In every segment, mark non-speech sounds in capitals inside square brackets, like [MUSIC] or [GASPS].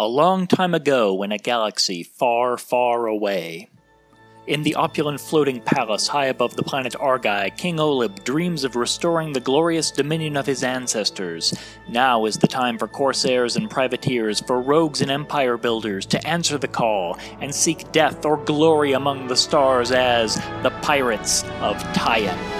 A long time ago, in a galaxy far, far away. In the opulent floating palace high above the planet Argai, King Oleb dreams of restoring the glorious dominion of his ancestors. Now is the time for corsairs and privateers, for rogues and empire builders to answer the call and seek death or glory among the stars as the Pirates of Tyen.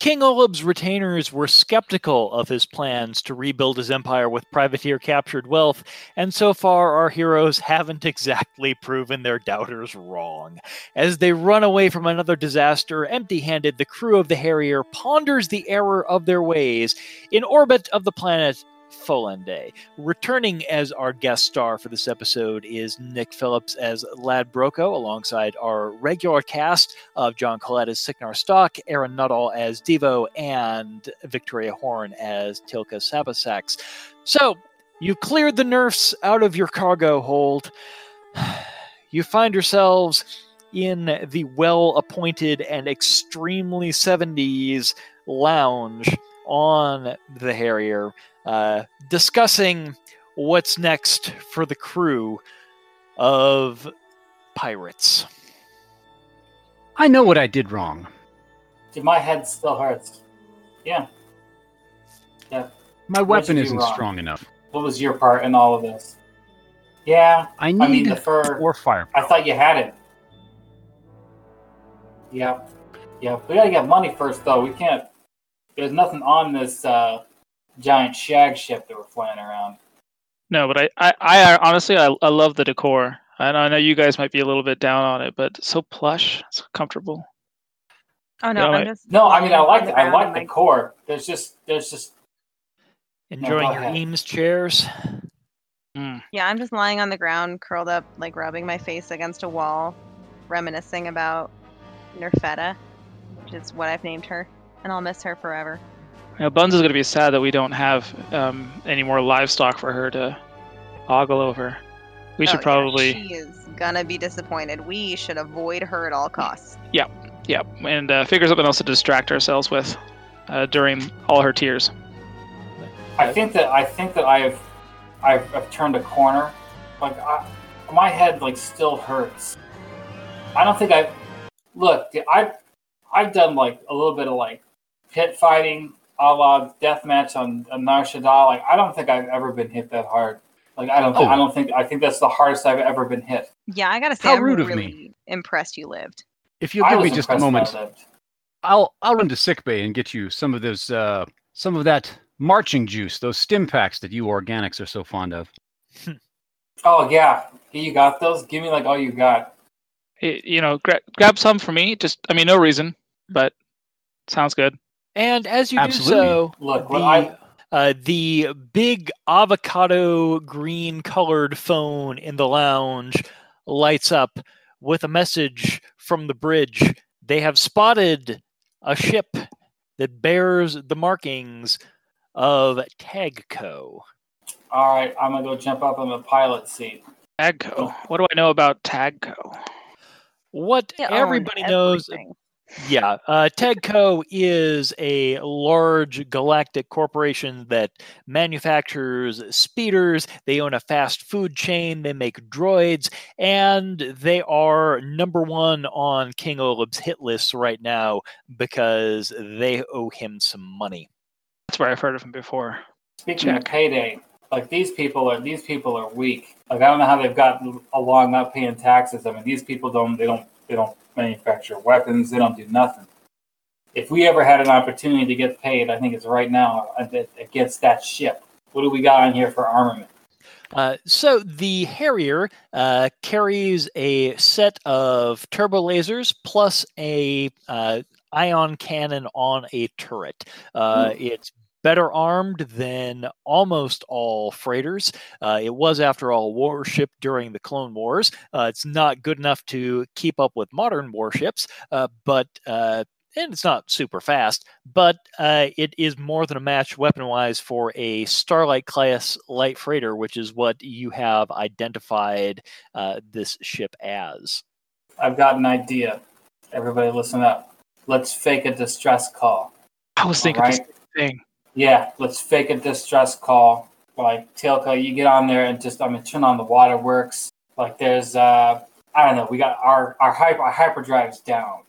King Oleb's retainers were skeptical of his plans to rebuild his empire with privateer captured wealth, and so far our heroes haven't exactly proven their doubters wrong. As they run away from another disaster empty handed, the crew of the Harrier ponders the error of their ways. In orbit of the planet, Folende. Returning as our guest star for this episode is Nick Phillips as Lad Broko, alongside our regular cast of Jon Colett as Sicnar Stock, Aaron Nuttall as D-V0, and Victoria Horn as Teelka Sabasax. So, you cleared the nerfs out of your cargo hold. [SIGHS] You find yourselves in the well appointed and extremely 70s lounge on the Harrier uh, discussing what's next for the crew of pirates. I know what I did wrong. Dude, my head still hurts. Yeah. Yeah. My What weapon isn't wrong? strong enough. What was your part in all of this? Yeah. I need I mean, the fur. or fire. I thought you had it. Yeah. Yeah. We gotta get money first, though. We can't. There's nothing on this uh, giant shag ship that we're flying around. No, but I, I, I honestly, I, I love the decor. And I know you guys might be a little bit down on it, but it's so plush, so comfortable. Oh no, No, I'm I- just. No, I mean I like on the, the I like the like, core. There's just there's just Enjoying go your ahead. Eames chairs. Mm. Yeah, I'm just lying on the ground, curled up, like rubbing my face against a wall, reminiscing about Nerfetta, which is what I've named her, and I'll miss her forever. You know, Buns is going to be sad that we don't have um, any more livestock for her to ogle over. We Oh, should yeah, probably, she is gonna be disappointed. We should avoid her at all costs. yeah, Yeah. and uh, figure something else to distract ourselves with uh, during all her tears. I think that I think that I've I've, I've turned a corner. Like I, my head like still hurts. I don't think I look. I I've done like a little bit of like pit fighting, a la deathmatch on, on Nar Shaddaa. Like I don't think I've ever been hit that hard. Like I don't. Oh. I don't think. I think that's the hardest I've ever been hit. Yeah, I gotta say, How I'm rude of me. really impressed you lived. If you'll I give me just a moment, I lived. I'll I'll run to sickbay and get you some of those uh some of that marching juice, those stim packs that you organics are so fond of. [LAUGHS] Oh yeah, you got those. Give me like all you got. It, you know, gra- grab some for me. Just, I mean, no reason, but sounds good. And as you Absolutely. do so, Look, the, I uh, the big avocado green colored phone in the lounge lights up with a message from the bridge. They have spotted a ship that bears the markings of TaggeCo. all right. I'm gonna go jump up on the pilot seat. TaggeCo. What do I know about TaggeCo? What They everybody knows everything. Yeah, uh, TaggeCo is a large galactic corporation that manufactures speeders. They own a fast food chain. They make droids, and they are number one on King Oleb's hit list right now because they owe him some money. That's where I've heard of him before. Speaking of payday, like these people are these people are weak. Like I don't know how they've gotten along not paying taxes. I mean, these people don't they don't they don't manufacture weapons. They don't do nothing. If we ever had an opportunity to get paid, I think it's right now uh, against that ship. What do we got on here for armament? Uh, so the Harrier uh, carries a set of turbo lasers plus a uh, ion cannon on a turret. Uh, it's better armed than almost all freighters. Uh, it was, after all, a warship during the Clone Wars. Uh, it's not good enough to keep up with modern warships, uh, but uh, and it's not super fast, but uh, it is more than a match weapon wise for a Starlight class light freighter, which is what you have identified uh, this ship as. I've got an idea. Everybody, listen up. Let's fake a distress call. I was thinking All the same thing. Yeah, let's fake a distress call like Teelka, you get on there and just I mean turn on the waterworks. Like there's uh I don't know, we got our our hyper our hyperdrive's down.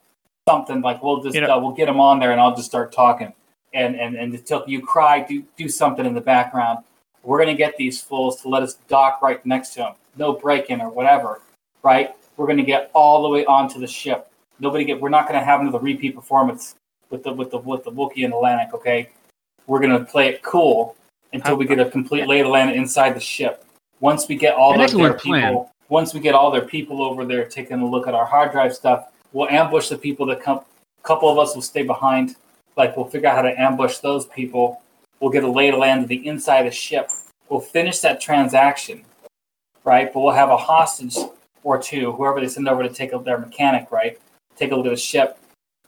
Something like we'll just You know- uh, we'll get them on there and I'll just start talking. And and and Teelka, you cry, do do something in the background. We're gonna get these fools to let us dock right next to them. No break in or whatever, right? We're gonna get all the way onto the ship. Nobody get. We're not gonna have another repeat performance with the with the with the Wookiee and the Atlantic. Okay, we're gonna play it cool until we get a complete lay of the land inside the ship. Once we get all of their plan. people, once we get all their people over there taking a look at our hard drive stuff, we'll ambush the people that come. A couple of us will stay behind. Like we'll figure out how to ambush those people. We'll get a lay of the land of the inside of the ship. We'll finish that transaction, right? But we'll have a hostage or two, whoever they send over to take a, their mechanic, right? Take a look at the ship.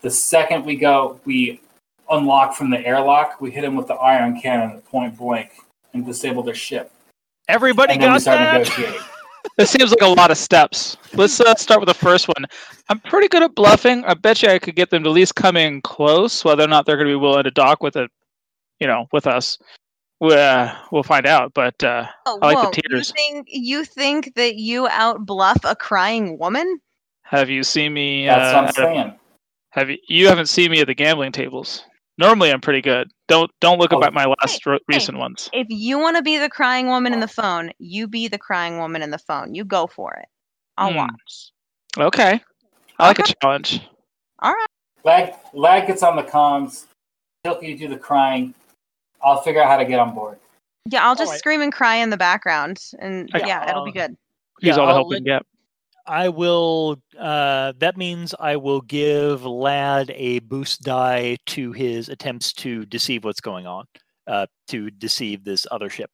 The second we go, we unlock from the airlock. We hit them with the ion cannon at point blank and disable their ship. Everybody and got that? negotiating. [LAUGHS] This seems like a lot of steps. Let's uh, start with the first one. I'm pretty good at bluffing. I bet you I could get them to at least come in close. Whether or not they're going to be willing to dock with it, you know, with us, we, uh, we'll find out. But uh, Oh, I like the whoa, teeters. You think you think that you out bluff a crying woman? have you seen me? That's uh, what I'm saying. have you? You haven't seen me at the gambling tables. Normally, I'm pretty good. Don't don't look up Oh. at my last ro- recent ones. If you want to be the crying woman in the phone, you be the crying woman in the phone. You go for it. I'll Hmm. watch. Okay, I like Okay. a challenge. All right. Lad, Lad gets on the comms. Teelka, you do the crying. I'll figure out how to get on board. Yeah, I'll just Alright. scream and cry in the background, and Okay. yeah, it'll be good. Use Yeah, all the I'll help we can get. I will. Uh, that means I will give Lad a boost die to his attempts to deceive what's going on, uh, to deceive this other ship.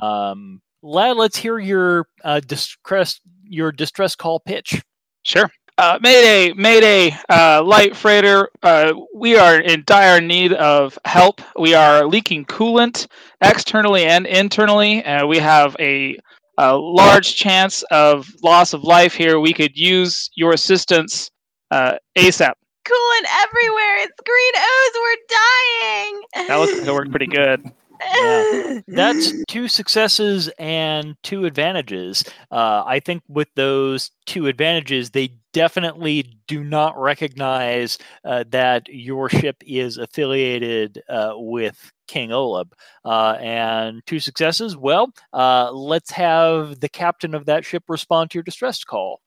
Um, Lad, let's hear your uh, distress your distress call pitch. Sure. Uh, Mayday, Mayday, uh, light freighter. Uh, we are in dire need of help. We are leaking coolant externally and internally, and we have a, a large chance of loss of life here. We could use your assistance uh, ASAP. Coolant everywhere. It's green ooze. We're dying. That looks like it worked pretty good. Yeah. [LAUGHS] That's two successes and two advantages. Uh, I think with those two advantages, they definitely do not recognize uh, that your ship is affiliated uh, with King Oleb. Uh, and two successes, well, uh, let's have the captain of that ship respond to your distress call.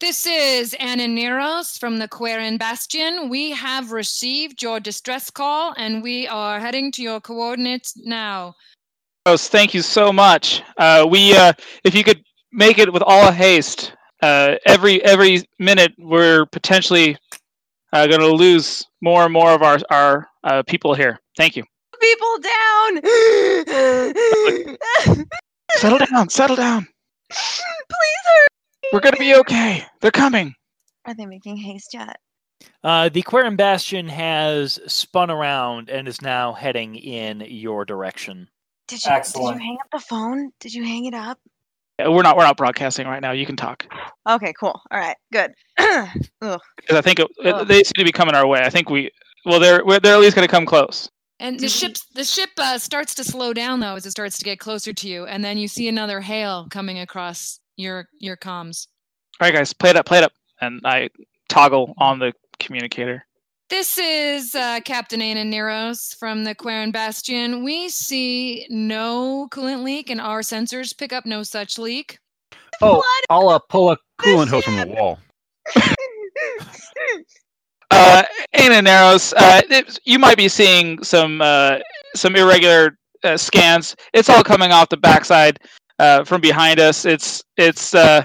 This is Anna Neros from the Quarren Bastion. We have received your distress call and we are heading to your coordinates now. Gross, thank you so much. Uh, we, uh, if you could make it with all haste. Uh, every every minute, we're potentially uh, going to lose more and more of our our uh, people here. Thank you. People down. [GASPS] Settle down. Settle down. [LAUGHS] Please hurry. We're going to be okay. They're coming. Are they making haste yet? Uh, the Quarren Bastion has spun around and is now heading in your direction. Did you, Excellent. Did you hang up the phone? Did you hang it up? Uh, We're not we're not broadcasting right now. You can talk Okay, cool. All right, good. [CLEARS THROAT] Ugh. because I think it, it- they seem to be coming our way. I think we well they're we're, they're at least going to come close. And the ship the ship uh, starts to slow down though as it starts to get closer to you and then you see another hail coming across your your comms. All right, guys, play it up, play it up, and I toggle on the communicator. This is uh, Captain Anna Neros from the Quarren Bastion. We see no coolant leak, and our sensors pick up no such leak. Oh, What? I'll uh, pull a coolant hose from the wall. [LAUGHS] Uh, Anna Neros, uh, it- you might be seeing some uh, some irregular uh, scans. It's all coming off the backside uh, from behind us. It's it's uh,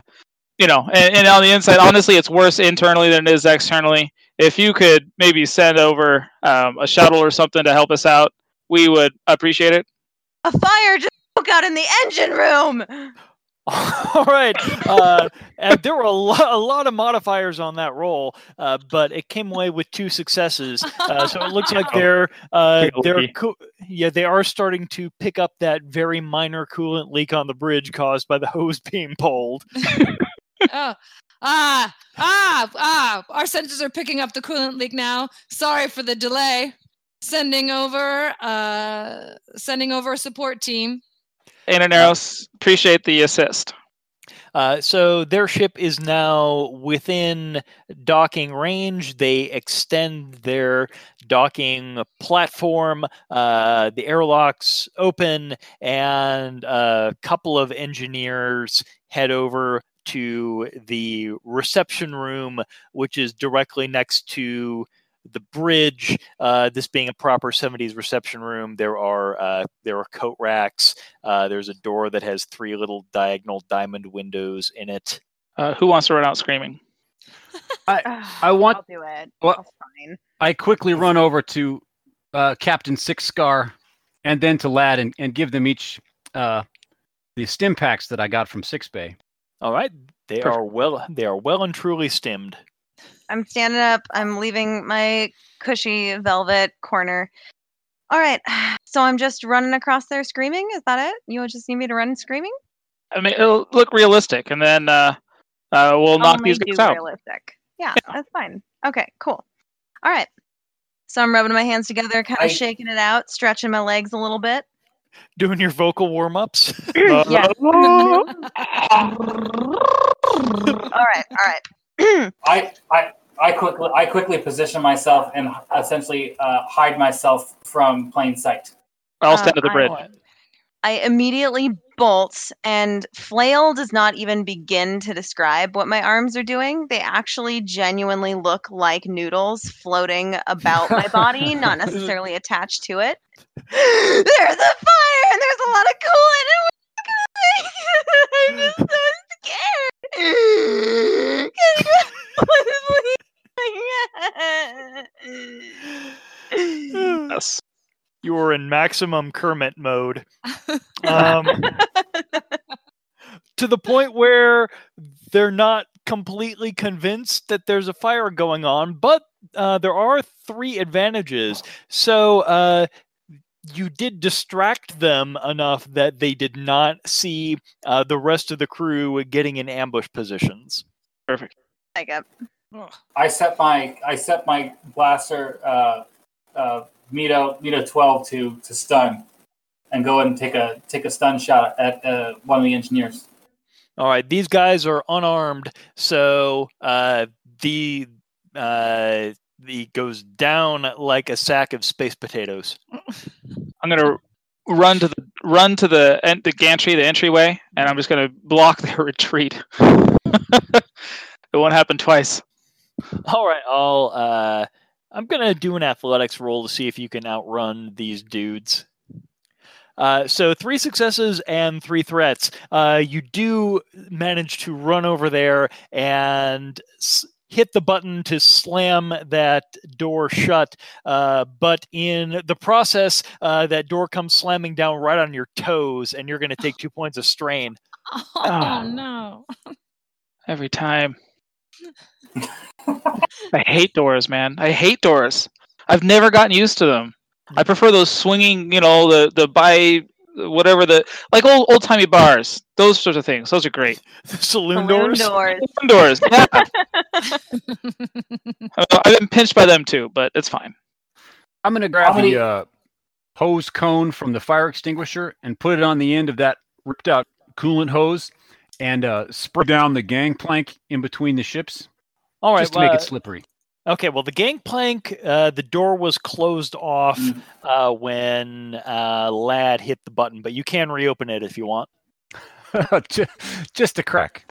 you know, and, and on the inside, honestly, it's worse internally than it is externally. If you could maybe send over um, a shuttle or something to help us out, we would appreciate it. A fire just broke out in the engine room. [LAUGHS] All right. Uh, and there were a, lo- a lot of modifiers on that roll, uh, but it came away with two successes. Uh, so it looks like [LAUGHS] Oh, they're uh, pretty they're lucky. co- yeah they are starting to pick up that very minor coolant leak on the bridge caused by the [LAUGHS] hose being pulled. oh, ah, ah, ah! Our sensors are picking up the coolant leak now. Sorry for the delay. Sending over, uh, sending over a support team. Anna Neros, appreciate the assist. Uh, so their ship is now within docking range. They extend their docking platform. Uh, the airlocks open, and a couple of engineers head over to the reception room, which is directly next to the bridge. Uh, this being a proper 70s reception room, there are uh, there are coat racks. Uh, there's a door that has three little diagonal diamond windows in it. Uh, who wants to run out screaming? I [SIGHS] I want- I'll do it. Well- That's fine. I quickly run over to uh, Captain Sicnar and then to Lad and, and give them each uh, the stim packs that I got from sickbay. All right, they Perfect. are well they are well and truly stemmed. I'm standing up. I'm leaving my cushy velvet corner. All right. [SIGHS] So I'm just running across there screaming. Is that it? You just need me to run screaming? I mean, it'll look realistic, and then uh, uh, we'll knock these guys out. realistic. Yeah, that's fine. Okay, cool. All right. So I'm rubbing my hands together, kind I- of shaking it out, stretching my legs a little bit. Doing your vocal warm ups. yeah. all right. All right. I, I, I quickly, I quickly position myself and essentially uh, hide myself from plain sight. I'll Uh, stand at the bridge. I immediately bolt, and flail does not even begin to describe what my arms are doing. They actually genuinely look like noodles floating about my body, [LAUGHS] not necessarily attached to it. There's a fire, and there's a lot of coolant, and [LAUGHS] I'm just so scared. [LAUGHS] Yes. you are in maximum Kermit mode. Um, to the point where they're not completely convinced that there's a fire going on, but uh, there are three advantages. So uh, you did distract them enough that they did not see uh, the rest of the crew getting in ambush positions. Perfect. Like I set my, I set my blaster, uh, uh, Mito, Mito 12 to, to stun, and go ahead and take a, take a stun shot at uh, one of the engineers. All right, these guys are unarmed, so uh, the uh, the goes down like a sack of space potatoes. I'm gonna run to the run to the en- the gantry, the entryway, and I'm just gonna block [LAUGHS] their retreat. [LAUGHS] it won't happen twice. All right, I'll uh, I'm gonna do an athletics roll to see if you can outrun these dudes. Uh, so three successes and three threats. Uh, you do manage to run over there and s- hit the button to slam that door shut. Uh, but in the process, uh, that door comes slamming down right on your toes, and you're going to take two points of strain. [LAUGHS] Oh Ah. no. Every time. [LAUGHS] I hate doors, man. I hate doors. I've never gotten used to them. I prefer those swinging, you know, the the by whatever the like old old timey bars. Those sorts of things. Those are great. [LAUGHS] Saloon, Saloon doors. doors. Doors. Yeah. [LAUGHS] I've been pinched by them too, but it's fine. I'm going to grab many- the uh, hose cone from the fire extinguisher and put it on the end of that ripped out coolant hose and uh, spray down the gangplank in between the ships All right, just to make uh, it slippery. Okay, well, the gangplank, uh, the door was closed off Mm. uh, when uh, Lad hit the button, but you can reopen it if you want. [LAUGHS] Just a crack.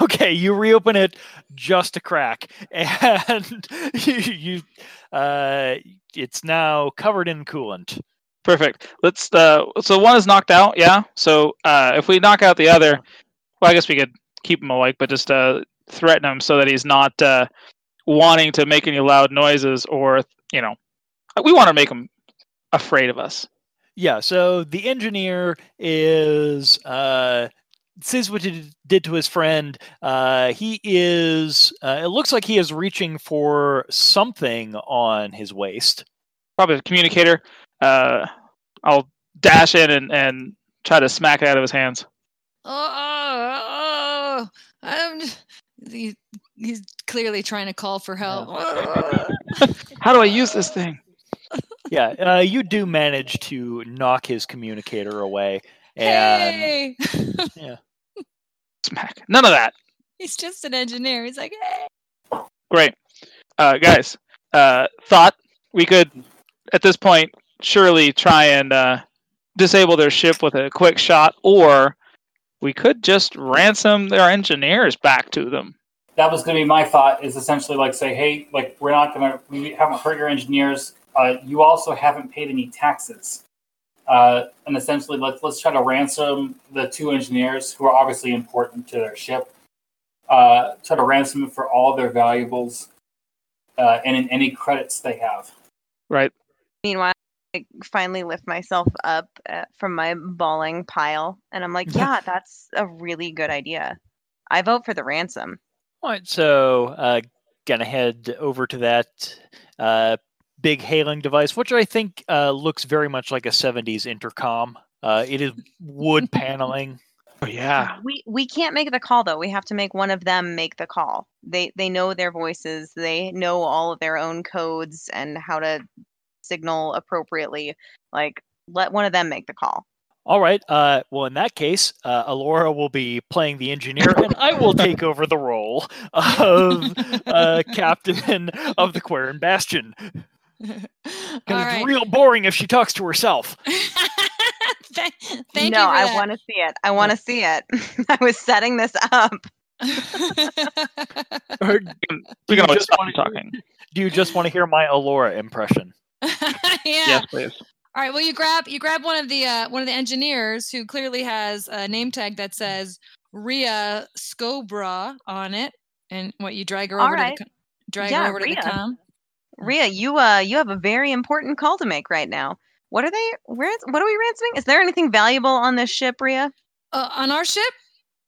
Okay, you reopen it just a crack, [LAUGHS] and you, you uh, it's now covered in coolant. Perfect. Let's. Uh, so one is knocked out. Yeah. So uh, if we knock out the other, well, I guess we could keep him awake, but just uh, threaten him so that he's not uh, wanting to make any loud noises, or you know, we want to make them afraid of us. Yeah, so the engineer is uh, says what he did to his friend. Uh, he is. Uh, it looks like he is reaching for something on his waist. Probably a communicator. Uh, I'll dash in and, and try to smack it out of his hands. Oh, oh, oh, I'm. j- He, he's clearly trying to call for help. [LAUGHS] How do I use this thing? Yeah, uh, you do manage to knock his communicator away. And hey, [LAUGHS] Smack. None of that. he's just an engineer. He's like, hey. Great. Uh, guys, uh, thought we could, at this point, surely try and uh, disable their ship with a quick shot, or we could just ransom their engineers back to them. That was going to be my thought is essentially like say hey like we're not going to we haven't hurt your engineers uh, you also haven't paid any taxes uh, and essentially let's let's try to ransom the two engineers who are obviously important to their ship uh, try to ransom them for all their valuables uh, and in any credits they have Right. Meanwhile, I finally lift myself up uh, from my bawling pile, and I'm like, [LAUGHS] yeah, that's a really good idea. I vote for the ransom. All right, so uh, gonna head over to that uh, big hailing device, which I think uh, looks very much like a '70s intercom. Uh, it is wood [LAUGHS] paneling. Oh, yeah. We we can't make the call though. We have to make one of them make the call. They they know their voices. They know all of their own codes and how to signal appropriately. Like let one of them make the call. All right. Uh, well, in that case, uh, Alora will be playing the engineer, and I will take over the role of uh, [LAUGHS] captain of the Quarren Bastion. All Because it's real boring if she talks to herself. [LAUGHS] Thank, thank no, you. I want to see it. I want to see it. [LAUGHS] I was setting this up. to. Or We you can always just stop wanna- talking. do you just want to hear my Alora impression? yeah. Yes, please. All right. Well, you grab you grab one of the uh, one of the engineers who clearly has a name tag that says Ria Scobra on it, and what you drag her All over right. to the drag Yeah, her over to Rhea. the com. Ria, you uh you have a very important call to make right now. What are they where is what are we ransoming? Is there anything valuable on this ship, Ria? Uh, on our ship?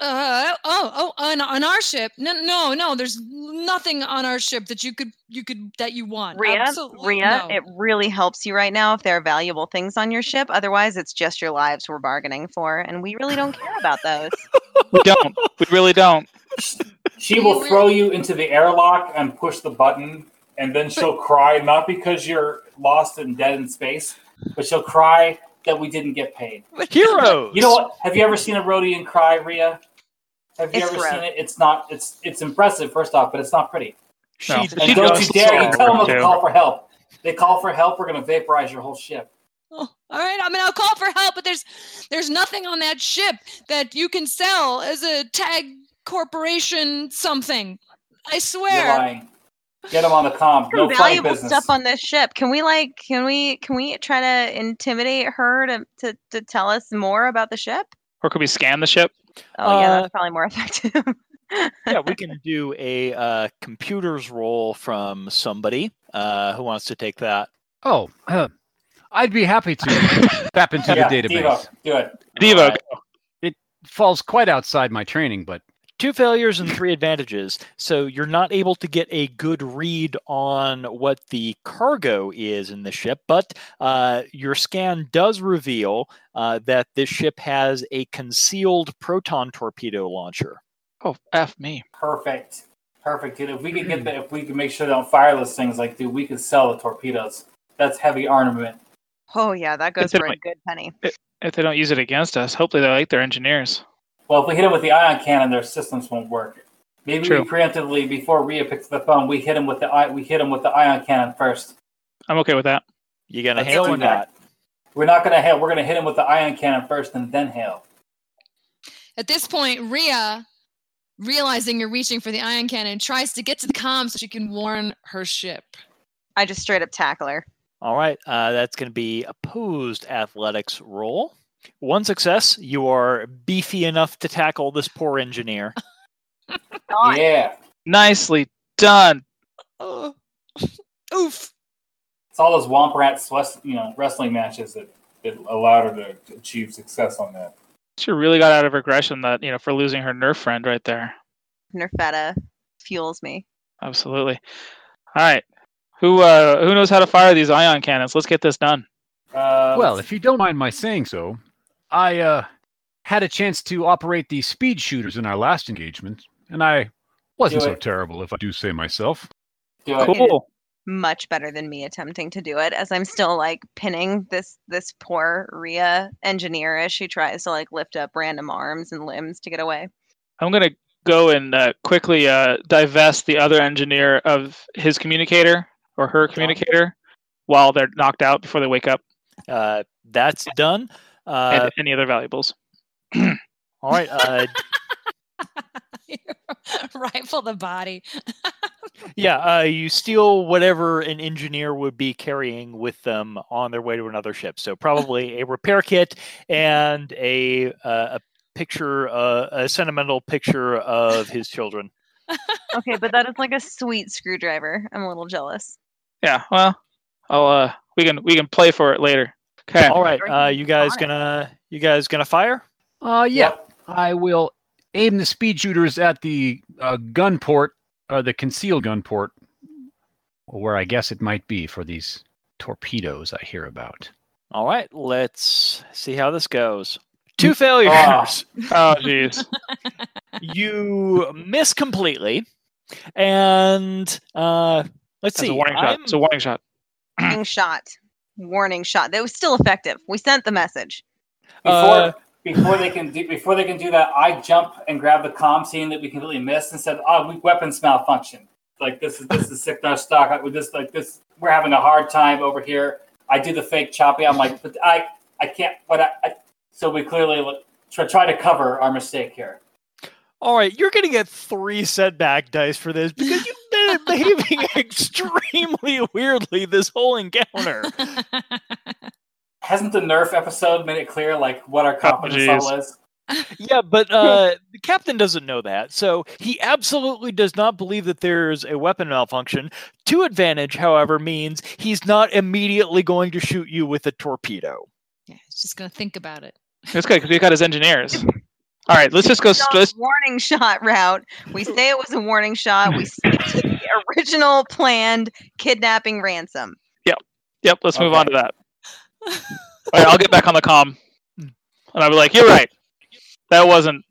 Uh, oh, oh, on, on our ship? No, no, no. There's nothing on our ship that you could, you could, that you want. Ria, Absolutely Ria, no. it really helps you right now if there are valuable things on your ship. Otherwise, it's just your lives we're bargaining for, and we really don't care about those. [LAUGHS] We don't. We really don't. she will throw you into the airlock and push the button and then she'll cry not because you're lost and dead in space but she'll cry that we didn't get paid Heroes. You know what? Have you ever seen a Rodian cry, Ria? Have you It's ever gross. seen it? It's not. It's it's impressive, first off, but it's not pretty. She No. She don't you dare! You tell them to call for help. They call for help. We're going to vaporize your whole ship. Oh, all right. I mean, I'll call for help, but there's, there's nothing on that ship that you can sell as a Tagge corporation something. I You're swear. lying. Get them on the comp. Some No valuable business. stuff on this ship. Can we like can we can we try to intimidate her to to, to tell us more about the ship? Or could we scan the ship? Oh yeah, Uh, that's probably more [LAUGHS] effective. yeah, we can do a uh, computers roll from somebody uh, who wants to take that. Oh, uh, I'd be happy to [LAUGHS] tap into yeah, the database. D-V0, do it. D-V0, All right. Falls quite outside my training, but Two failures and three advantages. So you're not able to get a good read on what the cargo is in the ship, but uh, your scan does reveal uh, that this ship has a concealed proton torpedo launcher. Oh, F me. Perfect. Perfect, dude. If we could get that, if we could make sure they don't fire those things, like, dude, we could sell the torpedoes. That's heavy armament. oh yeah, that goes for a good penny. If they don't use it against us, hopefully they like their engineers. Well, if we hit them with the ion cannon, their systems won't work. Maybe True. we preemptively, before Rhea picks up the phone, we hit him with the i- we hit him with the ion cannon first. I'm okay with that. You gonna Let's hail do or that. not? We're not going to hail. We're going to hit him with the ion cannon first, and then hail. At this point, Ria, realizing you're reaching for the ion cannon, tries to get to the comm so she can warn her ship. I just straight up tackle her. All right, uh, that's going to be opposed athletics roll. One success, you are beefy enough to tackle this poor engineer. [LAUGHS] Yeah, Nicely done. Oh, oof. it's all those Womp Rats, wes- you know, wrestling matches that, that allowed her to achieve success on that. She really got out of aggression that, you know, for losing her Nerf friend right there. Nerfetta fuels me. Absolutely. All right. Who uh who knows how to fire these ion cannons? Let's get this done. Uh, well, if you don't mind my saying so, I uh, had a chance to operate the speed shooters in our last engagement, and I wasn't Do so it. terrible, if I do say myself. do. Cool. much better than me attempting to do it as I'm still like pinning this this poor Rhea engineer as she tries to like lift up random arms and limbs to get away. I'm gonna go and uh, quickly uh, divest the other engineer of his communicator or her communicator while they're knocked out before they wake up. Uh, that's done. Uh, and any other valuables. [CLEARS THROAT] all right. Uh, [LAUGHS] Rifle the body. [LAUGHS] yeah, uh, you steal whatever an engineer would be carrying with them on their way to another ship. So probably a repair kit and a uh, a picture, uh, a sentimental picture of his children. [LAUGHS] Okay, but that is like a sweet screwdriver. I'm a little jealous. Yeah, well, I'll uh, we can we can play for it later. Okay. All right, uh, you guys on gonna you guys gonna fire? Uh, yeah. Yep. I will aim the speed shooters at the uh, gun port, or the concealed gun port, where I guess it might be for these torpedoes I hear about. All right, let's see how this goes. Two failures. Oh, [LAUGHS] [LAUGHS] jeez. you miss completely, and uh, let's That's see. a warning shot. I'm- It's a warning shot. Warning shot. Warning shot. That was still effective. We sent the message. Before Uh, before they can do before they can do that, I jump and grab the comm scene that we completely missed and said, "Oh, we weapons malfunction. Like this is this is Sicnar Stock. Like, we just like this. We're having a hard time over here." I do the fake choppy. I'm like, but I I can't. But I, I so we clearly look, try, try to cover our mistake here. All right, you're gonna get three setback dice for this because you've been behaving [LAUGHS] extremely weirdly this whole encounter. [LAUGHS] Hasn't the Nerf episode made it clear like what our confidence jeez. level is? Yeah, but uh, the captain doesn't know that, so he absolutely does not believe that there's a weapon malfunction. To advantage, however, means he's not immediately going to shoot you with a torpedo. yeah, he's just gonna think about it. That's good because we got his engineers. [LAUGHS] All right, let's just go. It's st- not let's- warning shot route. We say it was a warning shot. We stick to the original planned kidnapping ransom. Yep, Yep. let's move on to that. All right, I'll get back on the comm, and I'll be like, "You're right. That wasn't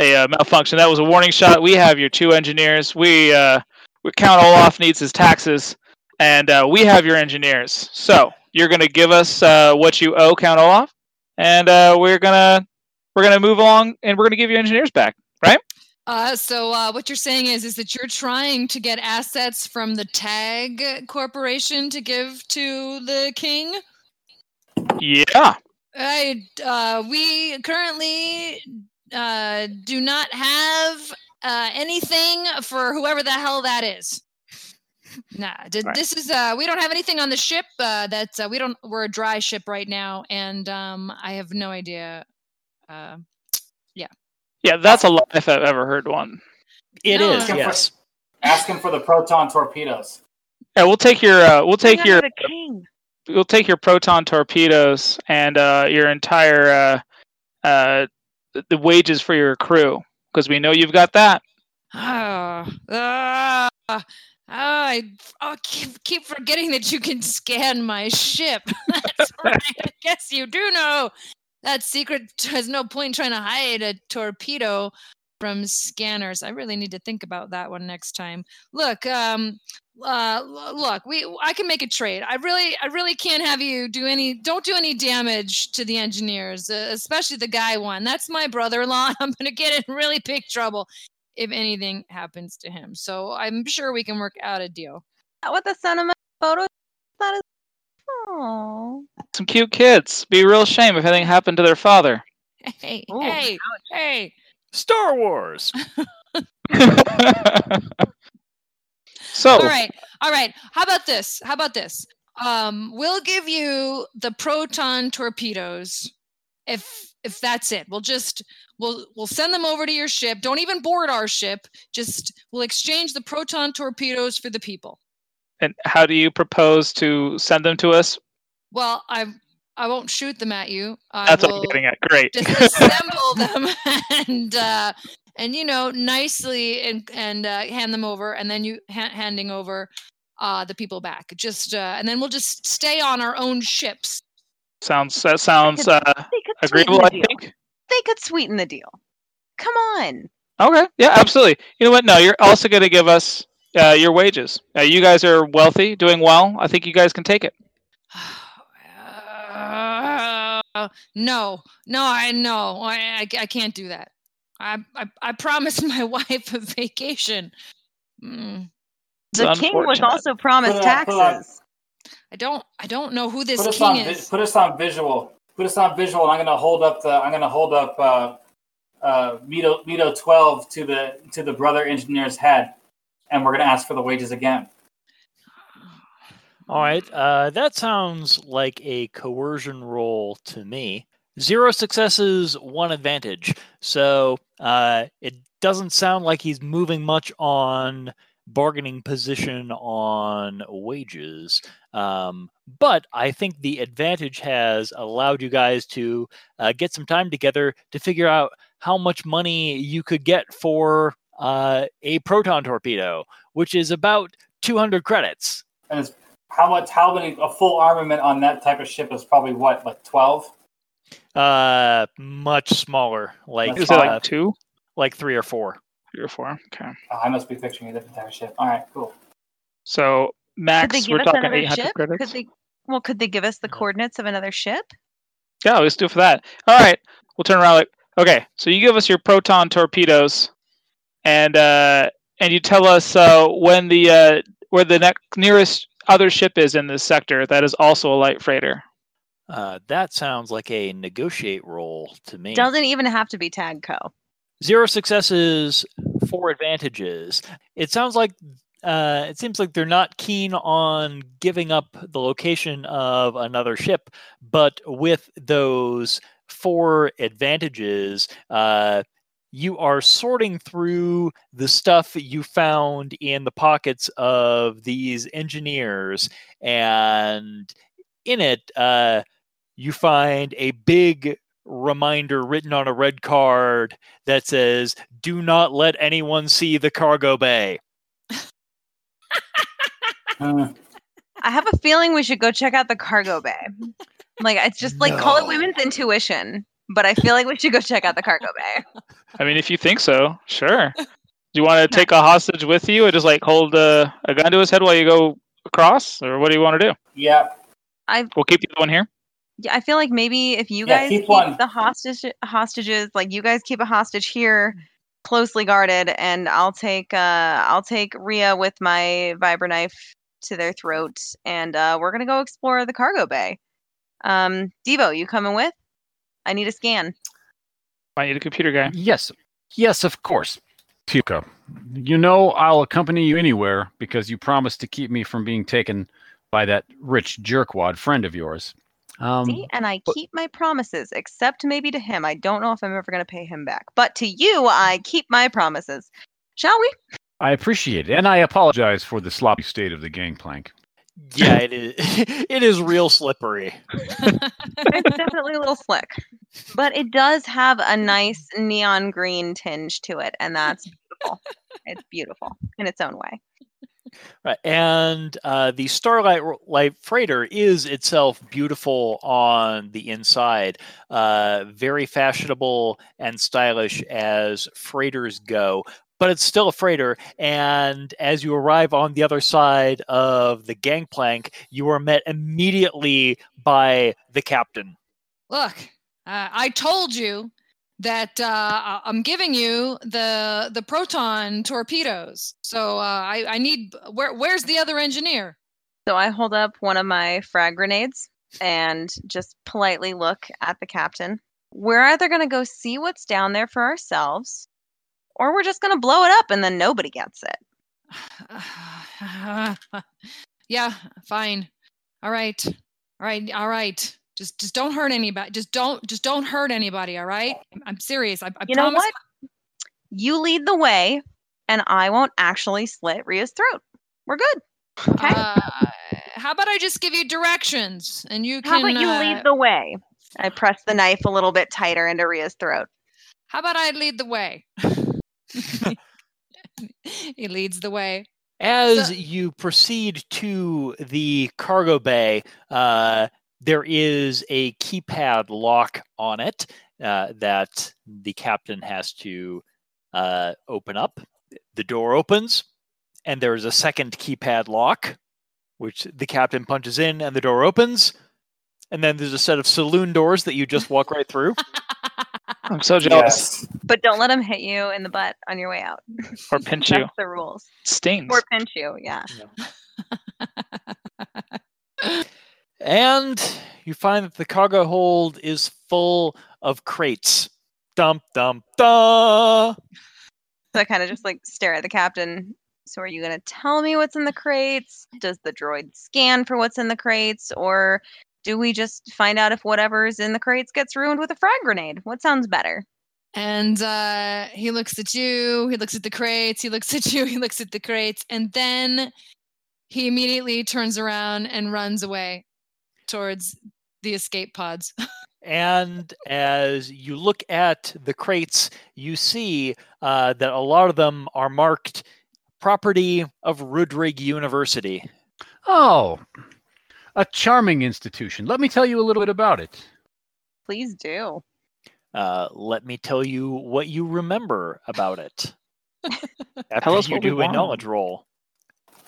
a uh, malfunction. That was a warning shot. We have your two engineers. We uh, we Count Olaf needs his taxes, and uh, we have your engineers. So you're gonna give us uh, what you owe Count Olaf, and uh, we're gonna we're gonna move along, and we're gonna give your engineers back. Right? Uh, so uh, what you're saying is, is that you're trying to get assets from the Tagge Corporation to give to the king. Yeah. I, uh, we currently uh, do not have uh, anything for whoever the hell that is. Nah, d- Right. this is uh, we don't have anything on the ship. Uh, that's uh, we don't. We're a dry ship right now, and um, I have no idea. Uh, Yeah, that's a lie if I've ever heard one. It No, is, no. yes. Ask him for the proton torpedoes. Yeah, we'll take your uh, we'll take your king. we'll take your proton torpedoes and uh, your entire uh, uh, the wages for your crew because we know you've got that. Oh, ah, ah, I oh, keep, keep forgetting that you can scan my ship. [LAUGHS] That's right. I guess you do know that secret [LAUGHS] has no point trying to hide a torpedo from scanners. I really need to think about that one next time. Look, um, uh, look, we I can make a trade. I really, I really can't have you do any. Don't do any damage to the engineers, uh, especially the guy one. That's my brother-in-law. [LAUGHS] I'm gonna get in really big trouble if anything happens to him. So I'm sure we can work out a deal. What the sentiment photo? That is. Oh. Some cute kids. Be a real shame if anything happened to their father. Hey, Ooh, hey, hey. Star Wars. [LAUGHS] so All right, all right. How about this? How about this? Um, we'll give you the proton torpedoes if if that's it. We'll just we'll we'll send them over to your ship. Don't even board our ship. Just we'll exchange the proton torpedoes for the people. And how do you propose to send them to us? Well, I I won't shoot them at you. I That's what I'm getting at. Great. [LAUGHS] disassemble them [LAUGHS] and uh, and you know nicely and and uh, hand them over, and then you ha- handing over uh, the people back. Just uh, and then we'll just stay on our own ships. sounds that sounds uh, They could sweeten agreeable. the I think. They could sweeten the deal. Come on. Okay. Yeah, absolutely. You know what? No, you're also going to give us uh, your wages. Uh, you guys are wealthy, doing well. I think you guys can take it. [SIGHS] Uh, no, no, I no, I, I, I can't do that. I, I, I promised [LAUGHS] my wife a vacation. Mm, The king was also promised Put it on- put on- taxes. I don't, I don't know who this Put us king on is. put us on visual. Put us on visual, and I'm gonna hold up the I'm gonna hold up uh, uh, Mito Mito 12 to the to the brother engineer's head, and we're gonna ask for the wages again. All right, uh, that sounds like a coercion roll to me. Zero successes, one advantage. So uh, it doesn't sound like he's moving much on bargaining position on wages. Um, but I think the advantage has allowed you guys to uh, get some time together to figure out how much money you could get for uh, a proton torpedo, which is about 200 credits. And it's how much? How many? A full armament on that type of ship is probably what, like 12? Uh, much smaller, like Is it uh, like two, like three or four. three or four? Okay. Oh, I must be picturing a different type of ship. All right, cool. So Could they max, we're talking another 800 ship? credits. Could they? Well, could they give us the coordinates of another ship? Yeah, let's do it for that. All right, we'll turn around. Like, okay, so you give us your proton torpedoes, and uh, and you tell us uh, when the uh, where the next nearest other ship is in this sector that is also a light freighter. Uh, that sounds like a negotiate role to me. Doesn't even have to be TaggeCo. Zero successes, four advantages. It sounds like uh, it seems like they're not keen on giving up the location of another ship, but with those four advantages, uh, you are sorting through the stuff that you found in the pockets of these engineers, and in it, uh, you find a big reminder written on a red card that says, Do not let anyone see the cargo bay. Hmm. I have a feeling we should go check out the cargo bay. Like it's just like call it women's intuition, but I feel like we should go check out the cargo bay. I mean, if you think so, sure. Do you want to take a hostage with you, or just like hold uh, a gun to his head while you go across, or what do you want to do? Yeah, I. We'll keep the other one here. Yeah, I feel like maybe if you Yeah, guys keep keep, the hostage hostages, like you guys keep a hostage here, closely guarded, and I'll take uh I'll take Ria with my vibra knife to their throat, and uh, we're gonna go explore the cargo bay. Um, D-V0, you coming with? I need a scan. I need a computer guy. Yes, yes, of course. Tika, you know I'll accompany you anywhere because you promised to keep me from being taken by that rich jerkwad friend of yours. Um, See, and I but- keep my promises, except maybe to him. I don't know if I'm ever gonna pay him back, but to you, I keep my promises. Shall we? I appreciate it, and I apologize for the sloppy state of the gangplank. Yeah, [LAUGHS] it is. [LAUGHS] it is real slippery. it's definitely a little slick, but it does have a nice neon green tinge to it, and that's beautiful. it's beautiful in its own way. Right. And uh, the Starlight Light Freighter is itself beautiful on the inside, uh, very fashionable and stylish as freighters go. But it's still a freighter, and as you arrive on the other side of the gangplank, you are met immediately by the captain. Look, uh, I told you that uh, I- I'm giving you the the proton torpedoes. So uh, I I need where where's the other engineer? So I hold up one of my frag grenades and just politely look at the captain. We're either going to go see what's down there for ourselves, or we're just going to blow it up and then nobody gets it. [SIGHS] yeah, fine. All right. All right. All right. Just just don't hurt anybody. Just don't just don't hurt anybody, all right? I'm, serious. I, I You know what? You lead the way, and I won't actually slit Ria's throat. We're good. Okay. Uh, how about I just give you directions and you can How about you uh, lead the way? I press the knife a little bit tighter into Ria's throat. How about I lead the way? [LAUGHS] [LAUGHS] he leads the way. As So- you proceed to the cargo bay, uh, there is a keypad lock on it uh, that the captain has to uh, open up. The door opens, and there's a second keypad lock, which the captain punches in, and the door opens. And then there's a set of saloon doors that you just walk right through. [LAUGHS] I'm so jealous. Yes. But don't let them hit you in the butt on your way out. [LAUGHS] Or pinch you. That's the rules. Stings. Or pinch you, yeah. [LAUGHS] And you find that the cargo hold is full of crates. Dump, dump, da. So I kind of just like stare at the captain. So are you going to tell me what's in the crates? Does the droid scan for what's in the crates? Or do we just find out if whatever's in the crates gets ruined with a frag grenade? What sounds better? And uh, he looks at you, he looks at the crates, he looks [LAUGHS] at you, he looks at the crates, and then he immediately turns around and runs away towards the escape pods. [LAUGHS] And as you look at the crates, you see uh, that a lot of them are marked property of Rudrig University. Oh, a charming institution. Let me tell you a little bit about it. Please do. Uh, let me tell you what you remember about it. [LAUGHS] After Tell us you what we do a want. knowledge roll.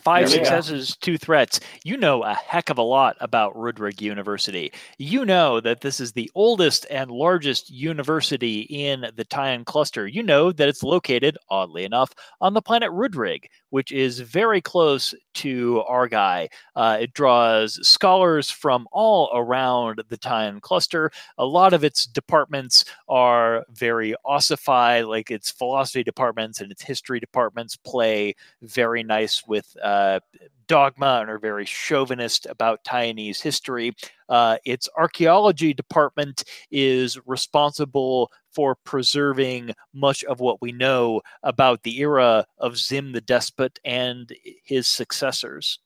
Five There go. successes, two threats. You know a heck of a lot about Rudrig University. You know that this is the oldest and largest university in the Tyan cluster. You know that it's located, oddly enough, on the planet Rudrig, which is very close to Argai. Uh, it draws scholars from all around the Tyan cluster. A lot of its departments are very ossified, like its philosophy departments and its history departments play very nice with uh, dogma and are very chauvinist about Tyanese history. Uh, its archaeology department is responsible for preserving much of what we know about the era of Zim the Despot and his successors.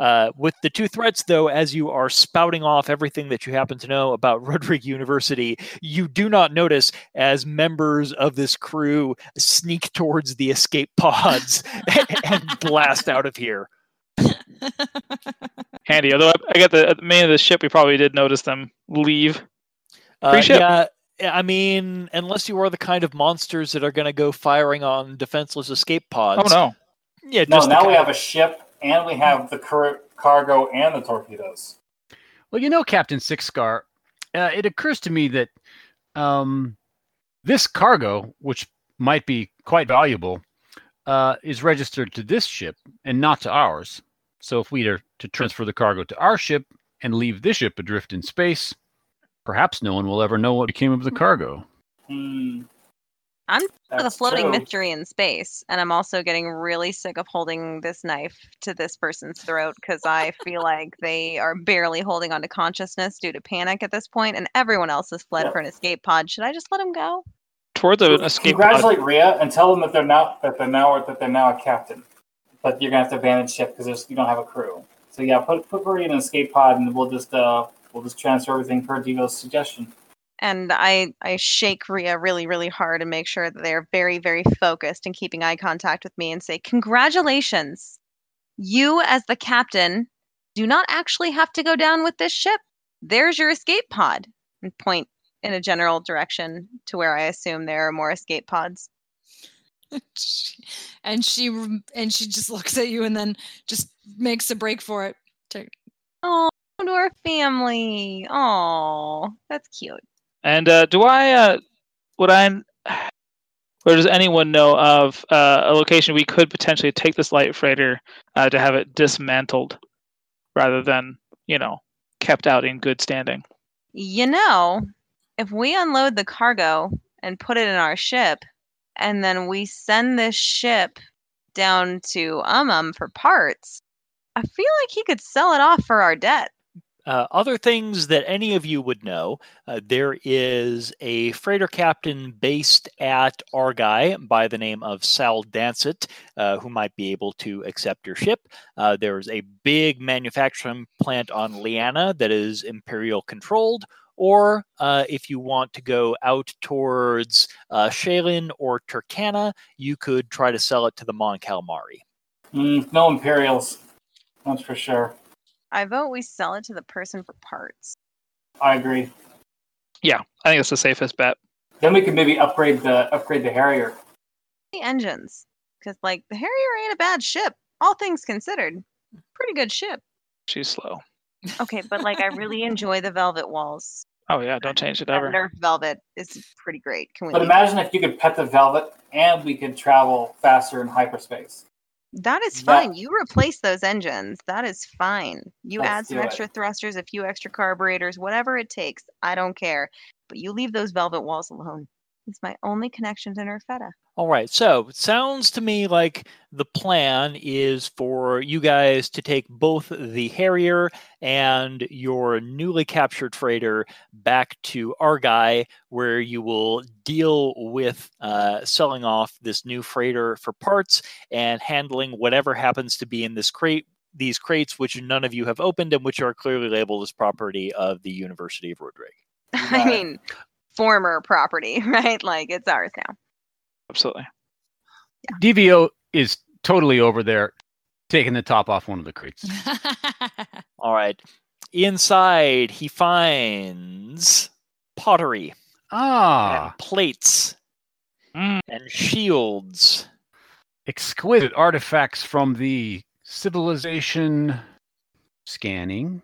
Uh, with the two threats, though, as you are spouting off everything that you happen to know about [LAUGHS] Rodrigue University, you do not notice as members of this crew sneak towards the escape pods [LAUGHS] and blast out of here. Handy. Although I, I got the the main of the ship, we probably did notice them leave. Uh, yeah, I mean, unless you are the kind of monsters that are going to go firing on defenseless escape pods. Oh no. Yeah, No, just the now we kind- have a ship and we have the cur- cargo and the torpedoes. Well, you know, Captain Sicnar, uh, it occurs to me that um, this cargo, which might be quite valuable, uh, is registered to this ship and not to ours. So if we are to transfer the cargo to our ship and leave this ship adrift in space, perhaps no one will ever know what became of the cargo. Hmm. I'm For the floating true. mystery in space, and I'm also getting really sick of holding this knife to this person's throat because I feel [LAUGHS] like they are barely holding on to consciousness due to panic at this point, and everyone else has fled Yeah. for an escape pod. Should I just let him go? Towards an escape pod. Congratulate Rhea and tell them that they're now that they're now that they're now a captain, but you're gonna have to abandon ship because you don't have a crew. So yeah, put put Rhea in an escape pod and we'll just uh we'll just transfer everything per D-V0's suggestion. And I I shake Rhea really really hard and make sure that they're very very focused and keeping eye contact with me and say congratulations, you as the captain do not actually have to go down with this ship. There's your escape pod. And point in a general direction to where I assume there are more escape pods. [LAUGHS] and she and she just looks at you and then just makes a break for it. To- Oh, to our family. Oh, that's cute. And uh, do I, uh, would I, [SIGHS] or does anyone know of uh, a location we could potentially take this light freighter uh, to have it dismantled rather than, you know, kept out in good standing? You know, if we unload the cargo and put it in our ship, and then we send this ship down to Um Um for parts, I feel like he could sell it off for our debt. Uh, other things that any of you would know uh, there is a freighter captain based at Argai by the name of Sal Dancet, uh, who might be able to accept your ship. Uh, there's a big manufacturing plant on Liana that is Imperial controlled. Or uh, if you want to go out towards uh, Shaylin or Turkana, you could try to sell it to the Mon Calamari. Mm, no Imperials, that's for sure. I vote we sell it to the person for parts. I agree. Yeah, I think it's the safest bet. Then we could maybe upgrade the upgrade the Harrier. The engines. because like the Harrier ain't a bad ship. All things considered, pretty good ship. She's slow. Okay, but like I really [LAUGHS] enjoy the velvet walls. Oh yeah, don't change it ever. Nerf velvet is pretty great. Can we? But leave imagine if you could pet the velvet and we could travel faster in hyperspace. That is That- fine. You replace those engines. That is fine. You add some do it. extra thrusters, a few extra carburetors, whatever it takes. I don't care. But you leave those velvet walls alone. It's my only connection to Nerfetta. All right. So it sounds to me like the plan is for you guys to take both the Harrier and your newly captured freighter back to Argai, where you will deal with uh, selling off this new freighter for parts and handling whatever happens to be in this crate. These crates, which none of you have opened and which are clearly labeled as property of the University of Rodrigue. [LAUGHS] I mean, former property, [LAUGHS] right? Like it's ours now. Absolutely. D-V0 is totally over there, taking the top off one of the crates. [LAUGHS] All right. Inside, he finds pottery Ah, and plates Mm. and shields. exquisite artifacts from the civilization scanning.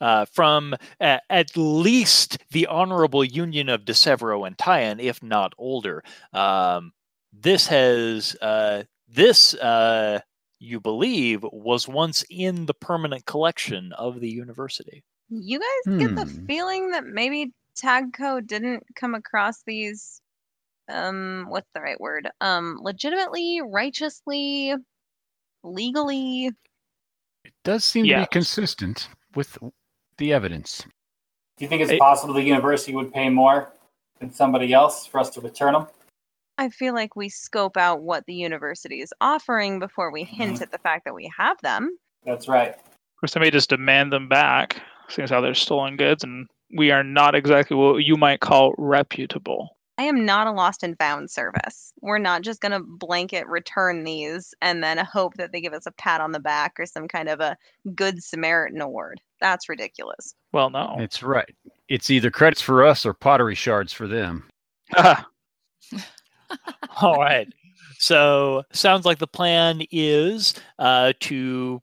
Uh, from uh, at least the Honorable Union of DeSevero and Tyan, if not older. Um, this has uh, this uh, you believe was once in the permanent collection of the university. You guys get the Hmm. feeling that maybe TaggeCo didn't come across these um what's the right word? Um legitimately, righteously, legally. It does seem to be consistent with the evidence. Do you think it's It- possible the university would pay more than somebody else for us to return them? I feel like we scope out what the university is offering before we hint mm-hmm. at the fact that we have them. That's right. Or somebody just demand them back, seeing as how they're stolen goods, and we are not exactly what you might call reputable. I am not a lost and found service. We're not just going to blanket return these and then hope that they give us a pat on the back or some kind of a good Samaritan award. That's ridiculous. Well, no. It's right. It's either credits for us or pottery shards for them. Ah, [LAUGHS] All right. So sounds like the plan is uh, to.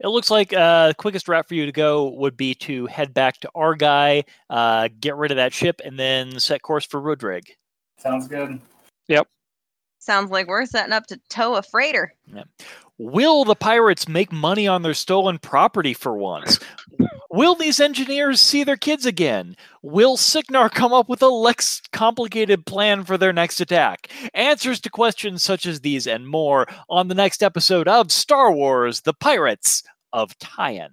It looks like uh, quickest route for you to go would be to head back to Argai, uh, get rid of that ship, and then set course for Rodrig. Sounds good. Yep. Sounds like we're setting up to tow a freighter. Will the pirates make money on their stolen property for once? Will these engineers see their kids again? Will Sicnar come up with a less complicated plan for their next attack? Answers to questions such as these and more on the next episode of Star Wars The Pirates of Tyan.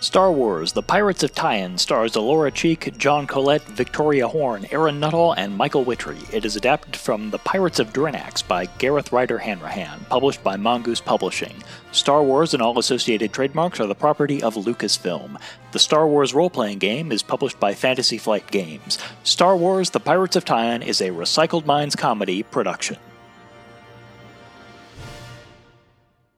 Star Wars The Pirates of Tyan stars Alora Cheek, Jon Colett, Victoria Horn, Aaron Nuttall, and Michael Witry. It is adapted from The Pirates of Drinax by Gareth Ryder Hanrahan, published by Mongoose Publishing. Star Wars and all associated trademarks are the property of Lucasfilm. The Star Wars role playing game is published by Fantasy Flight Games. Star Wars The Pirates of Tyan is a Recycled Minds comedy production.